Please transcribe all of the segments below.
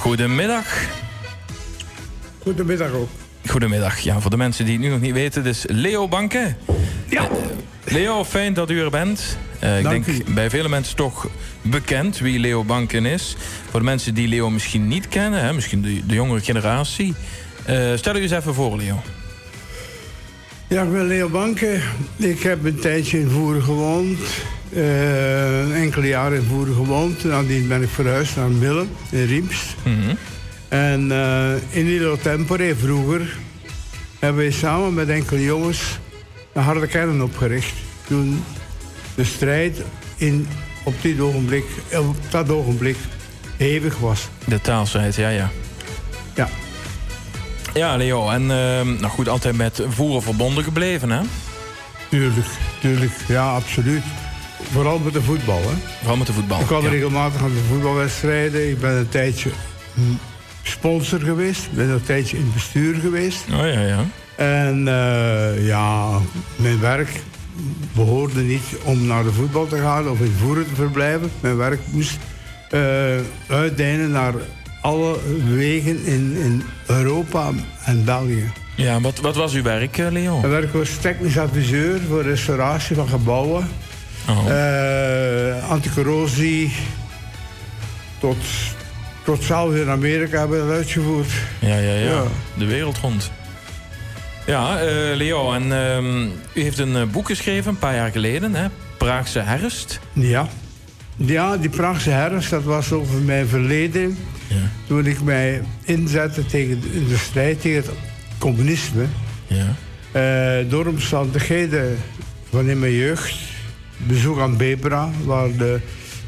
Goedemiddag. Goedemiddag ook. Goedemiddag. Ja, voor de mensen die het nu nog niet weten, dus Leo Banken. Ja. Leo, fijn dat u er bent. Uh, ik Dank denk u. bij vele mensen toch bekend wie Leo Banken is. Voor de mensen die Leo misschien niet kennen, hè, misschien de, de jongere generatie. Eh, stel u eens even voor, Leo. Ja, ik ben Leo Banken. Ik heb een tijdje in Voeren gewoond. Eh, enkele jaren in Voeren gewoond. Nadien ben ik verhuisd naar Millen in Riems. Mhm. En eh, in Illo Tempore vroeger hebben we samen met enkele jongens een harde kern opgericht. Toen de strijd in, op, dit ogenblik, op dat ogenblik hevig was. De taalstrijd, ja, ja. Ja. Ja, Leo. En ehm, nou goed, altijd met voeren verbonden gebleven, hè? Tuurlijk, tuurlijk. Ja, absoluut. Vooral met de voetbal, hè. Vooral met de voetbal. Ik kwam ja. regelmatig aan de voetbalwedstrijden. Ik ben een tijdje sponsor geweest. Ik ben een tijdje in het bestuur geweest. Oh ja, ja. En eh, ja, mijn werk behoorde niet om naar de voetbal te gaan of in voeren te verblijven. Mijn werk moest eh uitdijnen naar alle wegen in, in Europa en België. Ja, wat, wat was uw werk, eh, Leo? Mijn werk was technisch adviseur voor restauratie van gebouwen. Oh. Eh, anticorrosie. Tot, tot zelfs in Amerika hebben we dat uitgevoerd. Ja, ja, ja, Ja. De wereld rond. Ja, eh, Leo, en ehm, u heeft een boek geschreven een paar jaar geleden, hè? Praagse herfst. Ja. Ja, die Praagse herfst, dat was over mijn verleden. Ja. Toen ik mij inzette tegen de, in de strijd tegen het communisme. Ja. Eh, door omstandigheden van in mijn jeugd. Bezoek aan Bebra, waar de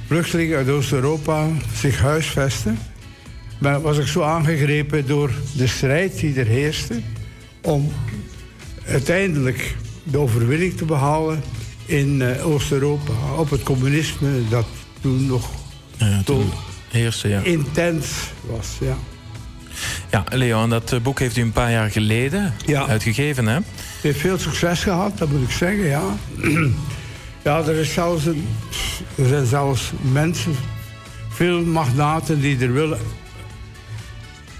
vluchtelingen uit Oost-Europa zich huisvesten. Maar was ik zo aangegrepen door de strijd die er heerste. om uiteindelijk de overwinning te behalen in eh, Oost-Europa. Op het communisme dat toen nog Ja, toen heerste, ja. intens was. Ja. Ja, Leo, en dat eh, boek heeft u een paar jaar geleden Ja. uitgegeven, hè? Het heeft veel succes gehad, dat moet ik zeggen, ja. ja, er, is zelfs een, er zijn zelfs mensen, veel magnaten die er willen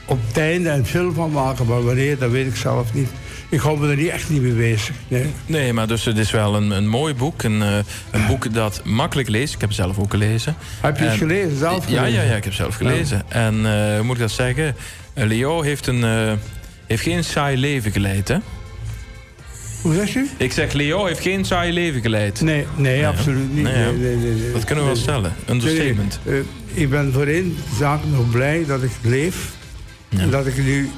op het einde een film van maken. Maar wanneer, dat weet ik zelf niet. Ik hou me er niet echt niet mee bezig. Nee. Nee, maar dus het is wel een, een mooi boek. Een, eh, een boek dat makkelijk leest. Ik heb het zelf ook gelezen. Heb je het En- gelezen, zelf Ja, gelezen? ja, ja, ik heb het zelf gelezen. En eh, hoe moet ik dat zeggen? Eh, Leo heeft, een, heeft geen saai leven geleid, hè? Hoe zeg je? Ik zeg, Leo heeft geen saai leven geleid. Nee, nee, absoluut niet. Nee, ja. Nee. Dat kunnen we wel stellen. Understatement. Eh, ik ben voor één zaak nog blij dat ik leef. Ja. En dat ik nu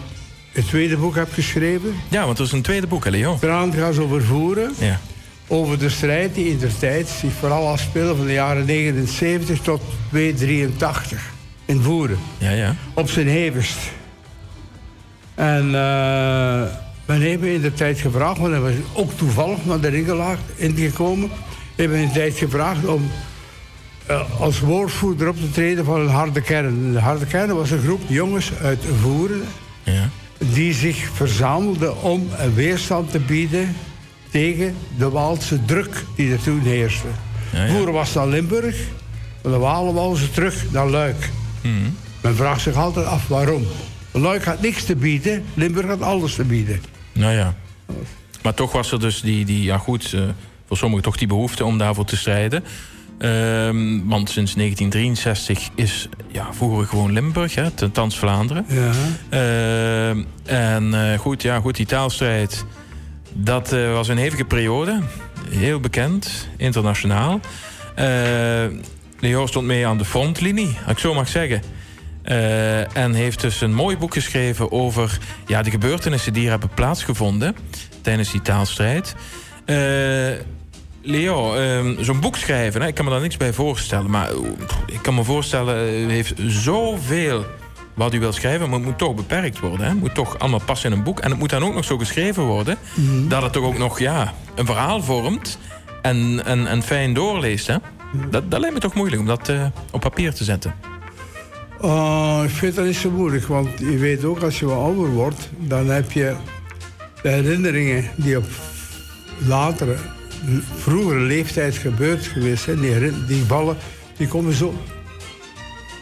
het tweede boek heb geschreven. Ja, want er is een tweede boek, hè, Leo? Eraan gaat over voeren. Ja. Over de strijd die in de tijd zich vooral afspeelde van de jaren 79 tot 283 in voeren. Ja, ja. Op zijn hevigst. En eh men heeft me in de tijd gevraagd, want hij was ook toevallig naar de ringelaag ingekomen. Me in de tijd gevraagd om eh, als woordvoerder op te treden van een harde kern. De harde kern was een groep jongens uit Voeren ja. Die zich verzamelden om een weerstand te bieden tegen de Waalse druk die er toen heerste. Ja, was naar Limburg, maar de Walen wouden ze terug naar Luik. Mhm. Men vraagt zich altijd af waarom. Luik had niks te bieden, Limburg had alles te bieden. Nou ja. Maar toch was er dus die, die ja goed, eh, voor sommigen toch die behoefte om daarvoor te strijden. Ehm, want sinds 1963 is ja, vroeger gewoon Limburg, hè, thans Vlaanderen. Ja. Ehm, en eh, goed, ja, goed, die taalstrijd, dat eh, was een hevige periode. Heel bekend, internationaal. Eh Leo stond mee aan de frontlinie, als ik zo mag zeggen. Eh, en heeft dus een mooi boek geschreven over ja, de gebeurtenissen die er hebben plaatsgevonden tijdens die taalstrijd. Eh, Leo, ehm, zo'n boek schrijven, hè, ik kan me daar niks bij voorstellen. Maar eh, ik kan me voorstellen, eh, u heeft zoveel wat u wil schrijven, maar het moet toch beperkt worden. Hè? Het moet toch allemaal passen in een boek. En het moet dan ook nog zo geschreven worden dat het toch ook nog ja, een verhaal vormt en, en, en fijn doorleest. Hè? Dat, dat lijkt me toch moeilijk om dat eh, op papier te zetten. Oh, ik vind dat niet zo moeilijk, want je weet ook als je wat ouder wordt, dan heb je de herinneringen die op latere, vroegere leeftijd gebeurd geweest zijn, die, herin- die komen zo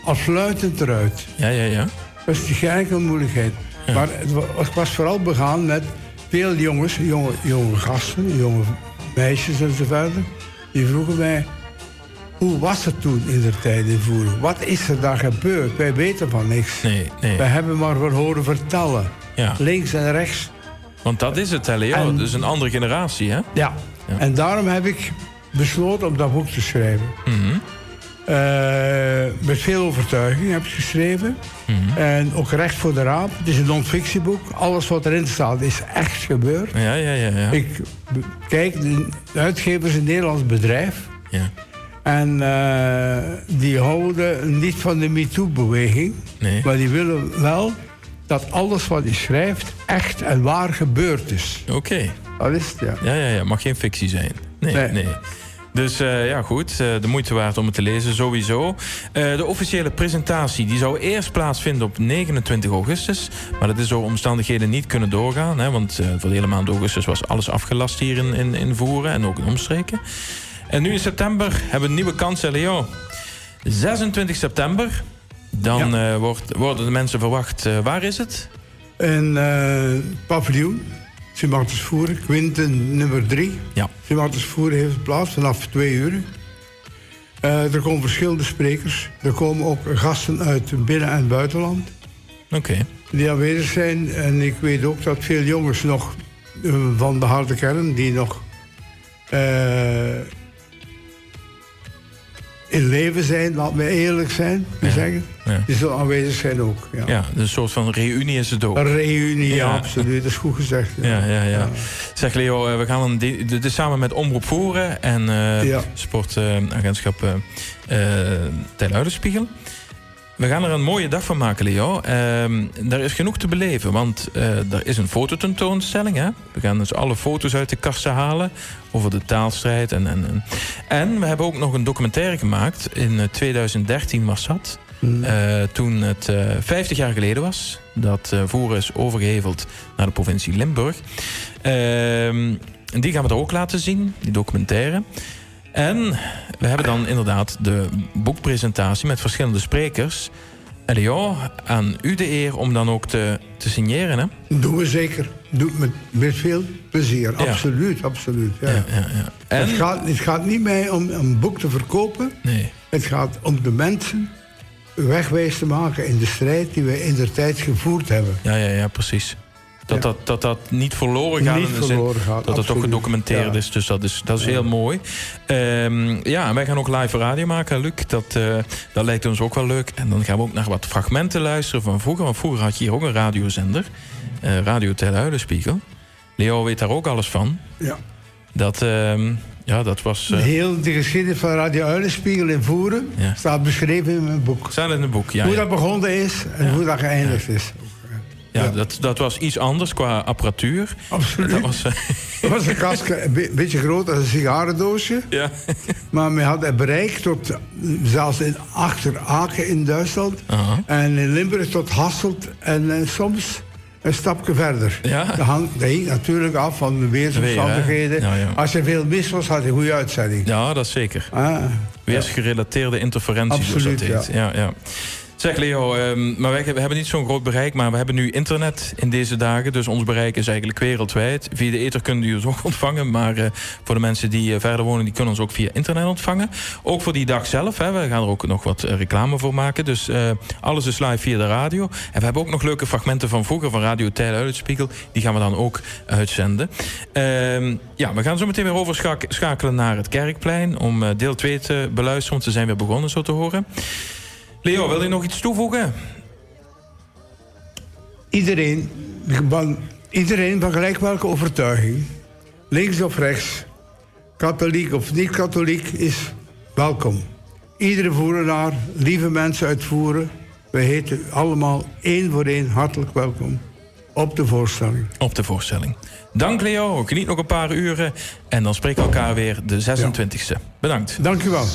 al fluitend eruit. Ja, ja, ja. Dat is geen enkele moeilijkheid. Maar het wa- het was vooral begaan met veel jongens, jonge, jonge gasten, jonge meisjes en zo verder. Die vroegen mij, hoe was het toen in de tijd in Voeren? Wat is er daar gebeurd? Wij weten van niks. Nee, nee. Wij hebben maar wat horen vertellen. Ja. Links en rechts. Want dat is het, hè, Leo. En- Dus een andere generatie, hè? Ja. Ja. En daarom heb ik besloten om dat boek te schrijven. Mhm. Eh, met veel overtuiging heb ik het geschreven. Mhm. En ook recht voor de raap. Het is een non-fictieboek. Alles wat erin staat is echt gebeurd. Ja, ja, ja. ja. Ik kijk, de de uitgever is een Nederlands bedrijf. ja. En eh, die houden niet van de MeToo-beweging. Nee. Maar die willen wel dat alles wat hij schrijft echt en waar gebeurd is. Oké. Dat is het, ja. Ja, ja, ja. Mag geen fictie zijn. Nee, nee. Nee. Dus eh, ja, goed. eh, de moeite waard om het te lezen, sowieso. Eh, de officiële presentatie die zou eerst plaatsvinden op 29 augustus. Maar dat is door omstandigheden niet kunnen doorgaan. Hè, want voor de hele maand augustus was alles afgelast hier in, in, in Voeren en ook in omstreken. En nu in september hebben we een nieuwe kans, Leo. 26 september. Dan wordt, worden de mensen verwacht. waar is het? Eh paviljoen, Sint Voeren, Quinten nummer 3. Ja. Sint Voeren heeft plaats vanaf twee uur. Eh, er komen verschillende sprekers. Er komen ook gasten uit binnen- en buitenland Oké. die aanwezig zijn. En ik weet ook dat veel jongens nog eh, van de harde kern, die nog eh, in leven zijn, laat me eerlijk zijn, Ja. zeggen. Ja. Die zullen aanwezig zijn ook. Ja. Ja, dus een soort van reunie is het ook. Een reunie, ja. Absoluut. Dat is goed gezegd. Ja, ja, ja. Zeg Leo, eh, we gaan is samen met Omroep Voeren en Ja. sportagentschap eh Tijluidenspiegel. We gaan er een mooie dag van maken, Leo. Ehm er is genoeg te beleven, want eh, er is een fototentoonstelling. Hè? We gaan dus alle foto's uit de kasten halen over de taalstrijd. En, en, en. en we hebben ook nog een documentaire gemaakt. In eh, 2013 was dat. Mm. Eh, toen het eh 50 jaar geleden was dat eh Voeren is overgeheveld naar de provincie Limburg. Ehm, die gaan we er ook laten zien, die documentaire. En we hebben dan inderdaad de boekpresentatie met verschillende sprekers. En Leo, aan u de eer om dan ook te, te signeren, hè? Doen we zeker. Doe het met, met veel plezier. Ja. Absoluut, absoluut. Ja. Ja, ja, ja. En, Het, gaat, het gaat niet mij om een boek te verkopen. nee, Het gaat om de mensen wegwijs te maken in de strijd die we in de tijd gevoerd hebben. ja, ja, ja, precies. Dat, dat, dat dat niet verloren gaat Niet in de zin verloren gaat, dat het toch gedocumenteerd is. Dus dat is, dat is heel mooi. Ehm, ja, en wij gaan ook live radio maken, Luc. Dat, eh, dat lijkt ons ook wel leuk. En dan gaan we ook naar wat fragmenten luisteren van vroeger. Want vroeger had je hier ook een radiozender. eh Radio Telhuidenspiegel. Leo weet daar ook alles van. Ja. Dat, ehm, ja, dat was... eh Heel de geschiedenis van Radio Uilenspiegel in Voeren Ja. staat beschreven in mijn boek. staat in het boek, ja. hoe ja. dat begonnen is en hoe dat geëindigd is. Ja, ja. Dat, dat was iets anders qua apparatuur. Absoluut. Dat was... eh, Dat was een kast, een be- beetje groot als een sigarendoosje. ja. Maar men had het bereik tot, zelfs in achter Aken in Duitsland. En in Limburg tot Hasselt en eh, soms een stapje verder. Ja. Dat, hing natuurlijk af van de weersomstandigheden. Ja, ja. Als er veel mis was, had je een goede uitzending. ja, dat is zeker. Ah, Weersgerelateerde interferenties, dat Absoluut. Ja. Ja, Zeg Leo, ehm, maar we hebben niet zo'n groot bereik, maar we hebben nu internet in deze dagen. Dus ons bereik is eigenlijk wereldwijd. Via de ether kunnen jullie ons ook ontvangen. Maar eh, voor de mensen die eh, verder wonen, die kunnen ons ook via internet ontvangen. Ook voor die dag zelf. Hè, we gaan er ook nog wat eh, reclame voor maken. Dus alles is live via de radio. En we hebben ook nog leuke fragmenten van vroeger van Radio Tijl Uitspiegel. Die gaan we dan ook uitzenden. Ehm, ja, we gaan zo meteen weer overschakelen naar het Kerkplein. Om deel 2 te beluisteren, want ze zijn weer begonnen zo te horen. Leo, wil je nog iets toevoegen? iedereen, van, iedereen van gelijk welke overtuiging, links of rechts, katholiek of niet-katholiek, is welkom. Iedere voerenaar, lieve mensen uitvoeren, wij heten allemaal één voor één hartelijk welkom op de voorstelling. Op de voorstelling. Dank Leo, geniet nog een paar uren. En dan spreken we elkaar weer de 26e. Bedankt. Dank u wel.